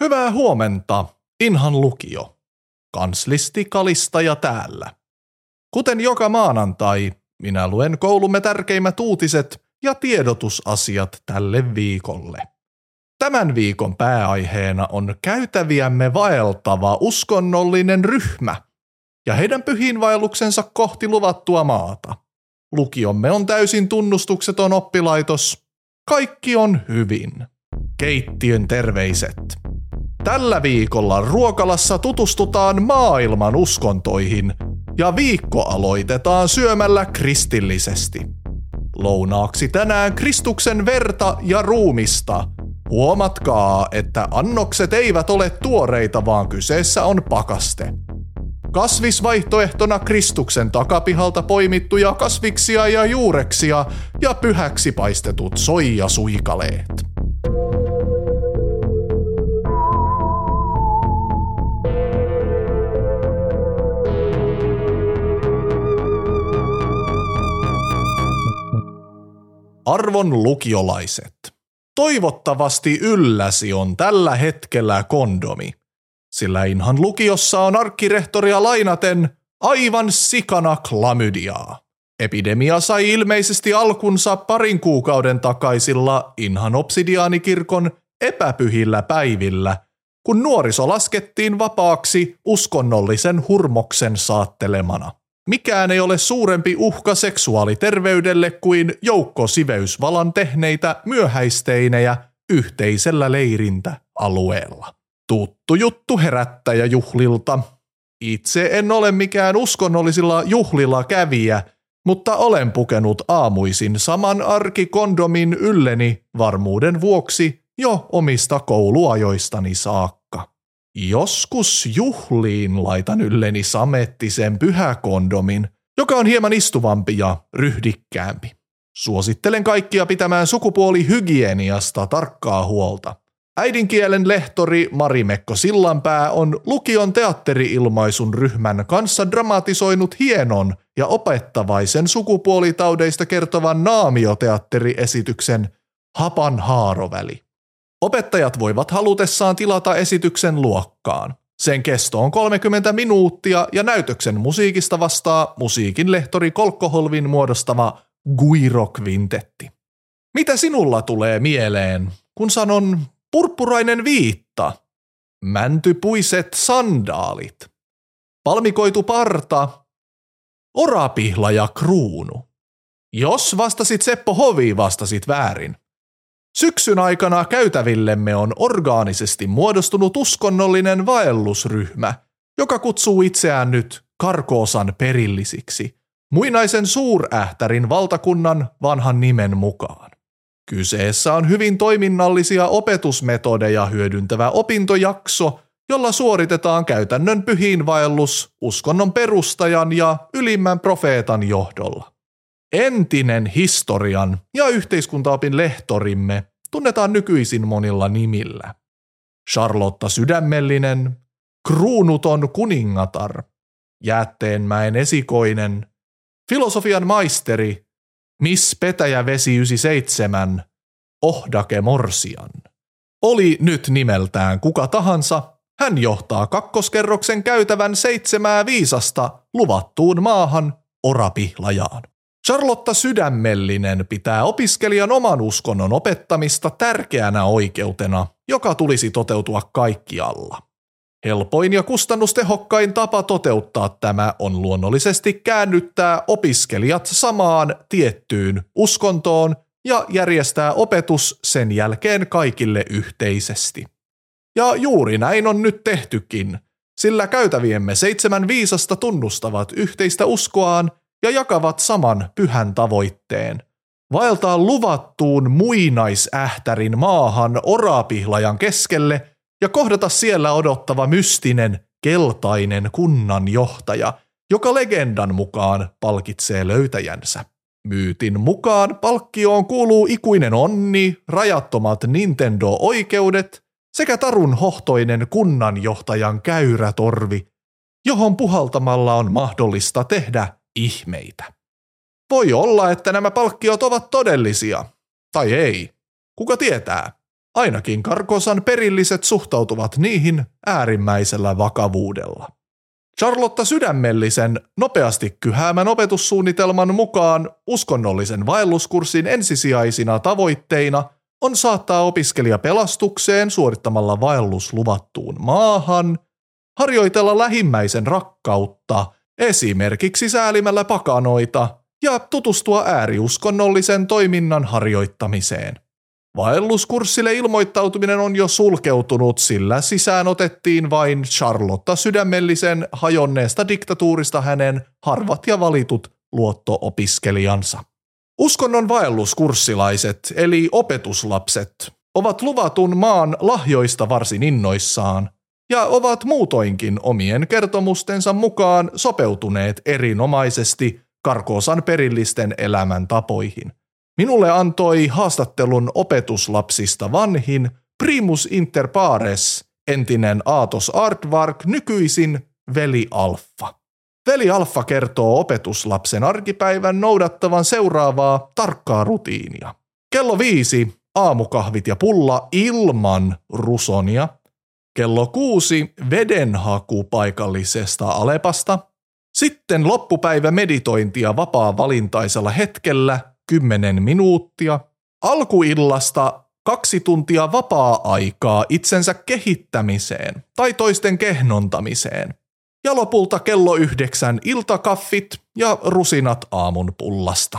Hyvää huomenta, Inhan lukio. Kanslisti Kalistaja täällä. Kuten joka maanantai, minä luen koulumme tärkeimmät uutiset ja tiedotusasiat tälle viikolle. Tämän viikon pääaiheena on käytäviämme vaeltava uskonnollinen ryhmä ja heidän pyhiinvaelluksensa kohti luvattua maata. Lukiomme on täysin tunnustukseton oppilaitos. Kaikki on hyvin. Keittiön terveiset. Tällä viikolla ruokalassa tutustutaan maailman uskontoihin ja viikko aloitetaan syömällä kristillisesti. Lounaaksi tänään Kristuksen verta ja ruumista. Huomatkaa, että annokset eivät ole tuoreita, vaan kyseessä on pakaste. Kasvisvaihtoehtona Kristuksen takapihalta poimittuja kasviksia ja juureksia ja pyhäksi paistetut soijasuikaleet. Arvon lukiolaiset, toivottavasti ylläsi on tällä hetkellä kondomi, sillä Inhan lukiossa on arkkirehtoria lainaten aivan sikana klamydiaa. Epidemia sai ilmeisesti alkunsa parin kuukauden takaisilla Inhan obsidiaanikirkon epäpyhillä päivillä, kun nuoriso laskettiin vapaaksi uskonnollisen hurmoksen saattelemana. Mikään ei ole suurempi uhka seksuaaliterveydelle kuin joukko siveysvalan tehneitä myöhäisteinejä yhteisellä leirintäalueella. Tuttu juttu herättäjäjuhlilta. Itse en ole mikään uskonnollisilla juhlilla kävijä, mutta olen pukenut aamuisin saman arkikondomin ylleni varmuuden vuoksi jo omista kouluajoistani saakka. Joskus juhliin laitan ylleni samettisen pyhäkondomin, joka on hieman istuvampi ja ryhdikkäämpi. Suosittelen kaikkia pitämään sukupuolihygieniasta tarkkaa huolta. Äidinkielen lehtori Marimekko Sillanpää on lukion teatteriilmaisun ryhmän kanssa dramatisoinut hienon ja opettavaisen sukupuolitaudeista kertovan naamioteatteriesityksen Hapan haaroväli. Opettajat voivat halutessaan tilata esityksen luokkaan. Sen kesto on 30 minuuttia ja näytöksen musiikista vastaa musiikin lehtori Kolkkoholvin muodostama Guiro-kvintetti. Mitä sinulla tulee mieleen, kun sanon purppurainen viitta, mäntypuiset sandaalit, palmikoitu parta, orapihla ja kruunu? Jos vastasit Seppo Hovi, vastasit väärin. Syksyn aikana käytävillemme on orgaanisesti muodostunut uskonnollinen vaellusryhmä, joka kutsuu itseään nyt Karkoosan perillisiksi, muinaisen suurähtärin valtakunnan vanhan nimen mukaan. Kyseessä on hyvin toiminnallisia opetusmetodeja hyödyntävä opintojakso, jolla suoritetaan käytännön pyhiinvaellus uskonnon perustajan ja ylimmän profeetan johdolla. Entinen historian ja yhteiskuntaopin lehtorimme tunnetaan nykyisin monilla nimillä. Charlotta Sydämellinen, Kruunuton kuningatar, Jäätteenmäen esikoinen, Filosofian maisteri, Miss Petäjä Vesi 97, Ohdake Morsian. Oli nyt nimeltään kuka tahansa, hän johtaa kakkoskerroksen käytävän seitsemää viisasta luvattuun maahan Orapihlajaan. Charlotta Sydämellinen pitää opiskelijan oman uskonnon opettamista tärkeänä oikeutena, joka tulisi toteutua kaikkialla. Helpoin ja kustannustehokkain tapa toteuttaa tämä on luonnollisesti käännyttää opiskelijat samaan tiettyyn uskontoon ja järjestää opetus sen jälkeen kaikille yhteisesti. Ja juuri näin on nyt tehtykin, sillä käytäviemme seitsemän viisasta tunnustavat yhteistä uskoaan ja jakavat saman pyhän tavoitteen. Vaeltaa luvattuun muinaisähtärin maahan orapihlajan keskelle ja kohdata siellä odottava mystinen keltainen kunnanjohtaja, joka legendan mukaan palkitsee löytäjänsä. Myytin mukaan palkkioon kuuluu ikuinen onni, rajattomat Nintendo-oikeudet sekä tarun hohtoinen kunnanjohtajan käyrätorvi, johon puhaltamalla on mahdollista tehdä ihmeitä. Voi olla, että nämä palkkiot ovat todellisia. Tai ei. Kuka tietää? Ainakin Karkosan perilliset suhtautuvat niihin äärimmäisellä vakavuudella. Charlotta Sydämellisen nopeasti kyhäämän opetussuunnitelman mukaan uskonnollisen vaelluskurssin ensisijaisina tavoitteina on saattaa opiskelija pelastukseen suorittamalla vaellus luvattuun maahan, harjoitella lähimmäisen rakkautta, esimerkiksi säälimällä pakanoita, ja tutustua ääriuskonnollisen toiminnan harjoittamiseen. Vaelluskurssille ilmoittautuminen on jo sulkeutunut, sillä sisään otettiin vain Charlotta sydämellisen hajonneesta diktatuurista hänen harvat ja valitut luotto-opiskelijansa. Uskonnon vaelluskurssilaiset, eli opetuslapset, ovat luvatun maan lahjoista varsin innoissaan ja ovat muutoinkin omien kertomustensa mukaan sopeutuneet erinomaisesti Karkoosan perillisten elämäntapoihin. Minulle antoi haastattelun opetuslapsista vanhin Primus Inter Pares, entinen Aatos Artvark, nykyisin Veli Alfa. Veli Alfa kertoo opetuslapsen arkipäivän noudattavan seuraavaa tarkkaa rutiinia. Kello viisi aamukahvit ja pulla ilman rusonia. Kello kuusi vedenhaku paikallisesta Alepasta. Sitten loppupäivä meditointia vapaa-valintaisella hetkellä 10 minuuttia. Alkuillasta kaksi tuntia vapaa-aikaa itsensä kehittämiseen tai toisten kehnontamiseen. Ja lopulta kello yhdeksän iltakaffit ja rusinat aamun pullasta.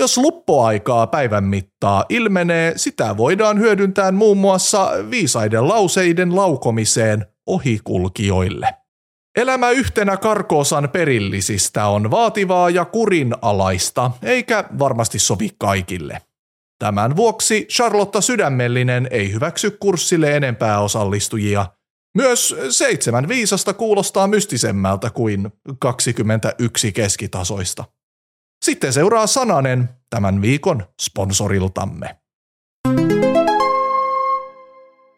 Jos luppoaikaa päivän mittaa ilmenee, sitä voidaan hyödyntää muun muassa viisaiden lauseiden laukomiseen ohikulkijoille. Elämä yhtenä karkoosan perillisistä on vaativaa ja kurinalaista, eikä varmasti sovi kaikille. Tämän vuoksi Charlotta Sydämellinen ei hyväksy kurssille enempää osallistujia. Myös seitsemän viisasta kuulostaa mystisemmältä kuin 21 keskitasoista. Sitten seuraa sananen tämän viikon sponsoriltamme.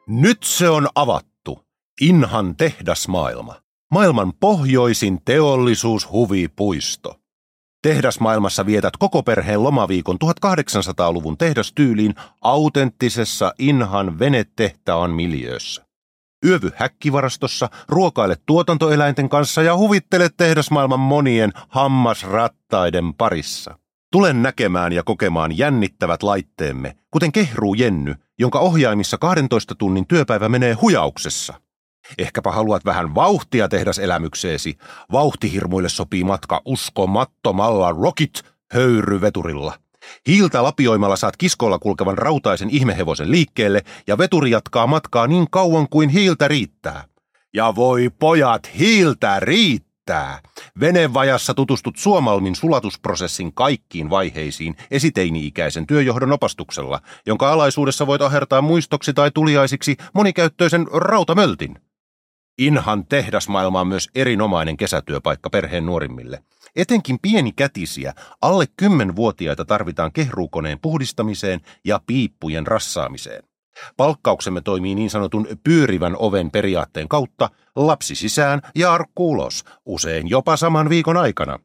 Nyt se on avattu. Inhan tehdasmaailma. Maailman pohjoisin teollisuushuvipuisto. Tehdasmaailmassa vietät koko perheen lomaviikon 1800-luvun tehdastyyliin autenttisessa Inhan venetehtaan miljöössä. Yövy häkkivarastossa, ruokaile tuotantoeläinten kanssa ja huvittele tehdasmaailman monien hammasrattaiden parissa. Tulen näkemään ja kokemaan jännittävät laitteemme, kuten kehruu Jenny, jonka ohjaimissa 12 tunnin työpäivä menee hujauksessa. Ehkäpä haluat vähän vauhtia tehdaselämykseesi. Vauhtihirmuille sopii matka uskomattomalla Rocket höyryveturilla. Hiiltä lapioimalla saat kiskolla kulkevan rautaisen ihmehevosen liikkeelle ja veturi jatkaa matkaa niin kauan kuin hiiltä riittää. Ja voi pojat, hiiltä riittää! Venevajassa tutustut Suomalmin sulatusprosessin kaikkiin vaiheisiin esiteini-ikäisen työjohdon opastuksella, jonka alaisuudessa voit ahertaa muistoksi tai tuliaisiksi monikäyttöisen rautamöltin. Inhan tehdasmaailma on myös erinomainen kesätyöpaikka perheen nuorimmille. Etenkin pienikätisiä, alle 10-vuotiaita tarvitaan kehruukoneen puhdistamiseen ja piippujen rassaamiseen. Palkkauksemme toimii niin sanotun pyörivän oven periaatteen kautta, lapsi sisään ja arkku ulos, usein jopa saman viikon aikana.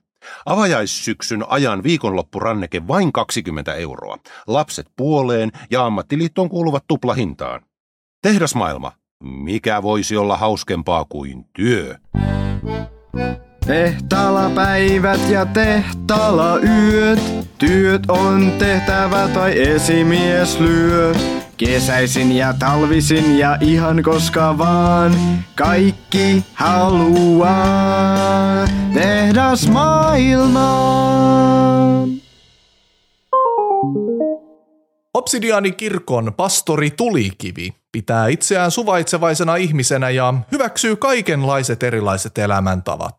Avajaissyksyn ajan viikonloppuranneke vain 20 euroa, lapset puoleen ja ammattiliittoon kuuluvat tuplahintaan. Tehdasmaailma, mikä voisi olla hauskempaa kuin työ? Tehtaalla päivät ja tehtaalla yöt. Työt on tehtävä tai esimies lyö. Kesäisin ja talvisin ja ihan koska vaan Kaikki haluaa tehdas maailmaan. Obsidiaanikirkon pastori Tulikivi pitää itseään suvaitsevaisena ihmisenä ja hyväksyy kaikenlaiset erilaiset elämäntavat.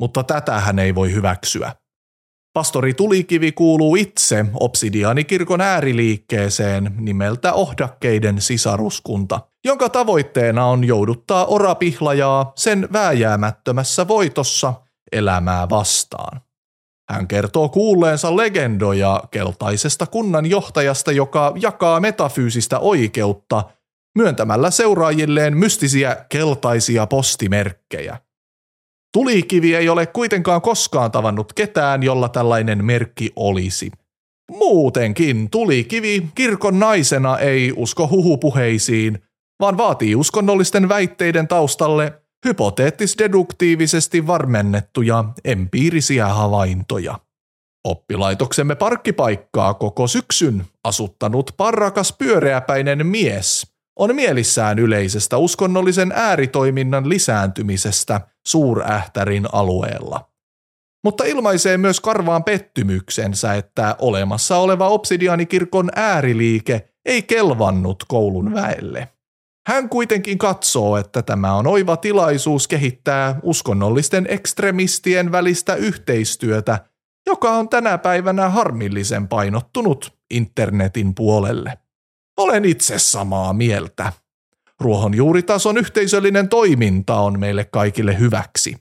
Mutta tätä hän ei voi hyväksyä. Pastori Tulikivi kuuluu itse Obsidiaanikirkon ääriliikkeeseen nimeltä Ohdakkeiden sisaruskunta, jonka tavoitteena on jouduttaa orapihlajaa sen vääjäämättömässä voitossa elämää vastaan. Hän kertoo kuulleensa legendoja keltaisesta kunnan johtajasta, joka jakaa metafyysistä oikeutta myöntämällä seuraajilleen mystisiä keltaisia postimerkkejä. Tulikivi ei ole kuitenkaan koskaan tavannut ketään, jolla tällainen merkki olisi. Muutenkin tuli kivi kirkon naisena ei usko huhupuheisiin, vaan vaatii uskonnollisten väitteiden taustalle hypoteettis-deduktiivisesti varmennettuja empiirisiä havaintoja. Oppilaitoksemme parkkipaikkaa koko syksyn asuttanut parrakas pyöreäpäinen mies on mielissään yleisestä uskonnollisen ääritoiminnan lisääntymisestä suurähtärin alueella. Mutta ilmaisee myös karvaan pettymyksensä, että olemassa oleva obsidianikirkon ääriliike ei kelvannut koulun väelle. Hän kuitenkin katsoo, että tämä on oiva tilaisuus kehittää uskonnollisten ekstremistien välistä yhteistyötä, joka on tänä päivänä harmillisen painottunut internetin puolelle. Olen itse samaa mieltä. Ruohonjuuritason yhteisöllinen toiminta on meille kaikille hyväksi.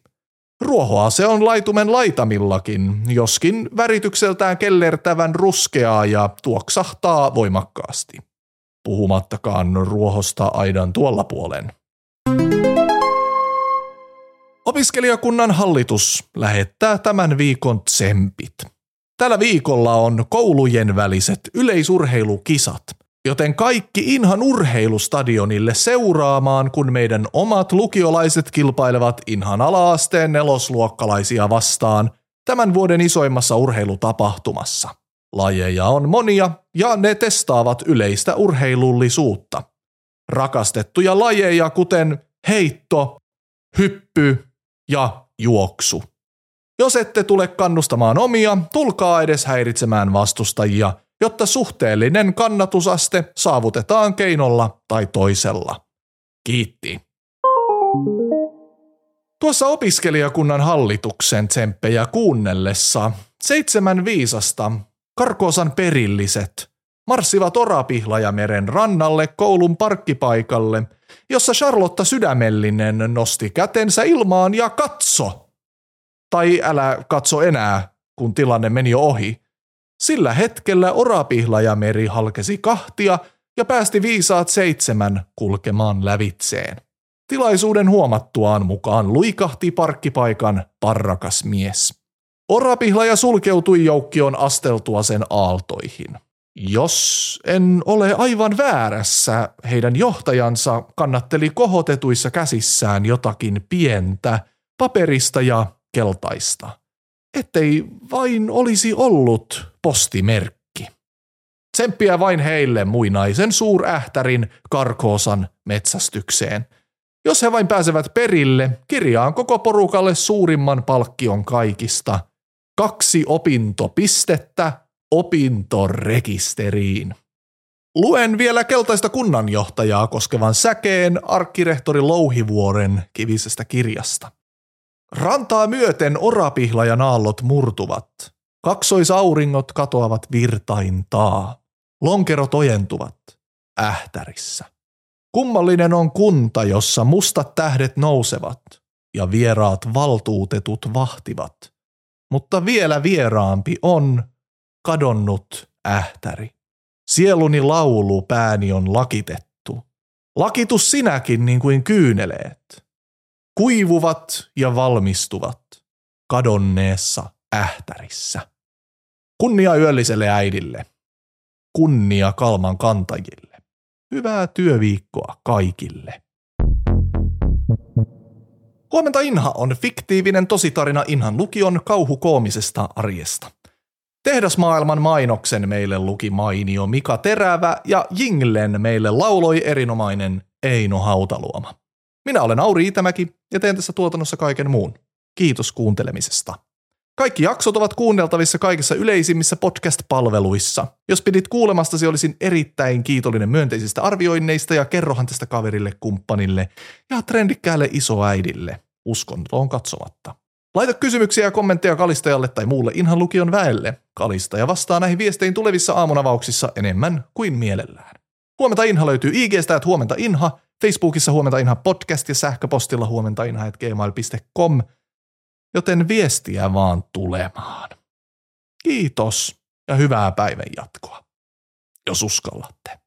Ruohoa se on laitumen laitamillakin, joskin väritykseltään kellertävän ruskeaa ja tuoksahtaa voimakkaasti puhumattakaan ruohosta aidan tuolla puolen. Opiskelijakunnan hallitus lähettää tämän viikon tsempit. Tällä viikolla on koulujen väliset yleisurheilukisat, joten kaikki Inhan urheilustadionille seuraamaan, kun meidän omat lukiolaiset kilpailevat Inhan alaasteen nelosluokkalaisia vastaan tämän vuoden isoimmassa urheilutapahtumassa. Lajeja on monia ja ne testaavat yleistä urheilullisuutta. Rakastettuja lajeja kuten heitto, hyppy ja juoksu. Jos ette tule kannustamaan omia, tulkaa edes häiritsemään vastustajia, jotta suhteellinen kannatusaste saavutetaan keinolla tai toisella. Kiitti. Tuossa opiskelijakunnan hallituksen tsemppejä kuunnellessa seitsemän viisasta Karkoosan perilliset marssivat Orapihlajameren rannalle koulun parkkipaikalle, jossa Charlotta Sydämellinen nosti kätensä ilmaan ja katso. Tai älä katso enää, kun tilanne meni jo ohi. Sillä hetkellä Orapihlajameri halkesi kahtia ja päästi viisaat seitsemän kulkemaan lävitseen. Tilaisuuden huomattuaan mukaan luikahti parkkipaikan parrakas mies. Orapihlaja sulkeutui joukkion asteltua sen aaltoihin. Jos en ole aivan väärässä, heidän johtajansa kannatteli kohotetuissa käsissään jotakin pientä, paperista ja keltaista. Ettei vain olisi ollut postimerkki. Tsemppiä vain heille muinaisen suurähtärin karkoosan metsästykseen. Jos he vain pääsevät perille, kirjaan koko porukalle suurimman palkkion kaikista – kaksi opintopistettä opintorekisteriin. Luen vielä keltaista kunnanjohtajaa koskevan säkeen arkkirehtori Louhivuoren kivisestä kirjasta. Rantaa myöten orapihlajan aallot murtuvat. Kaksoisauringot katoavat virtaintaa. Lonkerot ojentuvat. Ähtärissä. Kummallinen on kunta, jossa mustat tähdet nousevat ja vieraat valtuutetut vahtivat – mutta vielä vieraampi on kadonnut ähtäri. Sieluni laulu pääni on lakitettu. Lakitus sinäkin niin kuin kyyneleet. Kuivuvat ja valmistuvat kadonneessa ähtärissä. Kunnia yölliselle äidille. Kunnia kalman kantajille. Hyvää työviikkoa kaikille. Huomenta Inha on fiktiivinen tositarina Inhan lukion kauhukoomisesta arjesta. Tehdasmaailman mainoksen meille luki mainio Mika Terävä ja Jinglen meille lauloi erinomainen Eino Hautaluoma. Minä olen Auri Itämäki ja teen tässä tuotannossa kaiken muun. Kiitos kuuntelemisesta. Kaikki jaksot ovat kuunneltavissa kaikissa yleisimmissä podcast-palveluissa. Jos pidit kuulemastasi, olisin erittäin kiitollinen myönteisistä arvioinneista ja kerrohan tästä kaverille, kumppanille ja trendikkäälle isoäidille uskontoon katsomatta. Laita kysymyksiä ja kommentteja Kalistajalle tai muulle Inhan lukion väelle. Kalistaja vastaa näihin viesteihin tulevissa aamunavauksissa enemmän kuin mielellään. Huomenta Inha löytyy IGstä, että huomenta Inha, Facebookissa huomenta Inha podcast ja sähköpostilla huomenta Inha, gmail.com – joten viestiä vaan tulemaan. Kiitos ja hyvää päivän jatkoa, jos uskallatte.